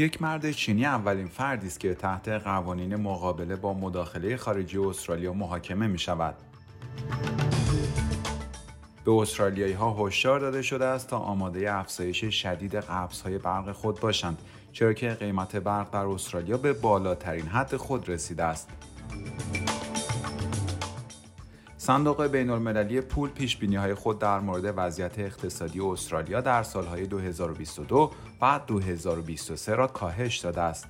یک مرد چینی اولین فردی است که تحت قوانین مقابله با مداخله خارجی استرالیا محاکمه می شود. به استرالیایی ها هشدار داده شده است تا آماده افزایش شدید قبض های برق خود باشند چرا که قیمت برق در استرالیا به بالاترین حد خود رسیده است. صندوق بین المللی پول پیش بینی های خود در مورد وضعیت اقتصادی استرالیا در سالهای 2022 و 2023 را کاهش داده است.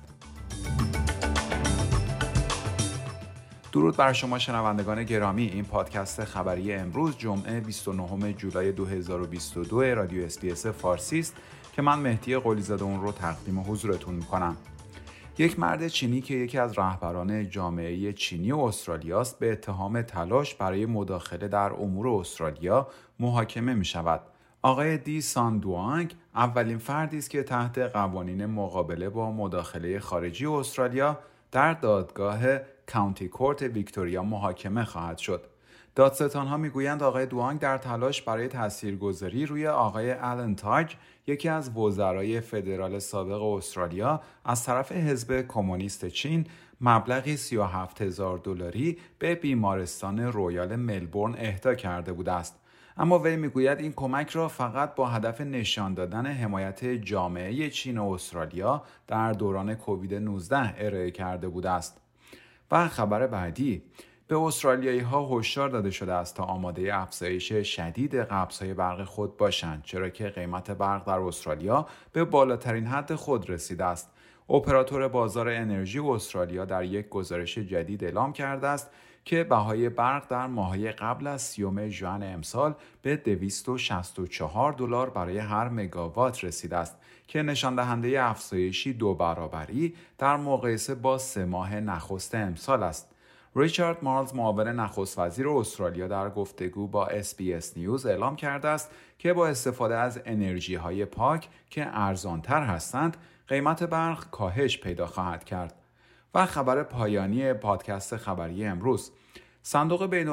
درود بر شما شنوندگان گرامی این پادکست خبری امروز جمعه 29 جولای 2022 رادیو اسپیس فارسی است که من مهدی قلیزاده اون رو تقدیم حضورتون می‌کنم یک مرد چینی که یکی از رهبران جامعه چینی و استرالیاست به اتهام تلاش برای مداخله در امور استرالیا محاکمه می شود. آقای دی سان دوانگ اولین فردی است که تحت قوانین مقابله با مداخله خارجی استرالیا در دادگاه کاونتی کورت ویکتوریا محاکمه خواهد شد. دادستان ها می‌گویند آقای دوانگ در تلاش برای تاثیرگذاری روی آقای آلن تاج یکی از وزرای فدرال سابق استرالیا از طرف حزب کمونیست چین مبلغی 37 هزار دلاری به بیمارستان رویال ملبورن اهدا کرده بوده است. اما وی می‌گوید این کمک را فقط با هدف نشان دادن حمایت جامعه چین و استرالیا در دوران کووید 19 ارائه کرده بوده است. و خبر بعدی به استرالیایی ها هشدار داده شده است تا آماده افزایش شدید های برق خود باشند چرا که قیمت برق در استرالیا به بالاترین حد خود رسیده است اپراتور بازار انرژی استرالیا در یک گزارش جدید اعلام کرده است که بهای برق در ماهای قبل از سیوم ژوئن امسال به 264 دلار برای هر مگاوات رسیده است که نشان دهنده افزایشی دو برابری در مقایسه با سه ماه نخست امسال است. ریچارد مارلز معاون نخست وزیر استرالیا در گفتگو با SBS نیوز اعلام کرده است که با استفاده از انرژی های پاک که ارزانتر هستند قیمت برق کاهش پیدا خواهد کرد. و خبر پایانی پادکست خبری امروز. صندوق بین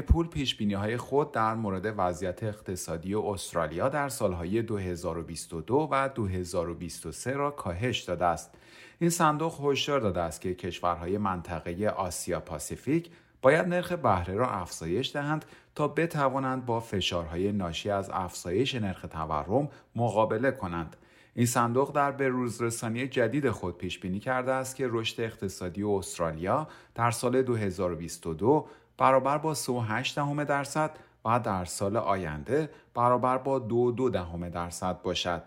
پول پیش بینی خود در مورد وضعیت اقتصادی استرالیا در سالهای 2022 و 2023 را کاهش داده است. این صندوق هشدار داده است که کشورهای منطقه آسیا پاسیفیک باید نرخ بهره را افزایش دهند تا بتوانند با فشارهای ناشی از افزایش نرخ تورم مقابله کنند. این صندوق در به روزرسانی جدید خود پیش بینی کرده است که رشد اقتصادی استرالیا در سال 2022 برابر با 3.8 درصد و در سال آینده برابر با 2.2 درصد باشد.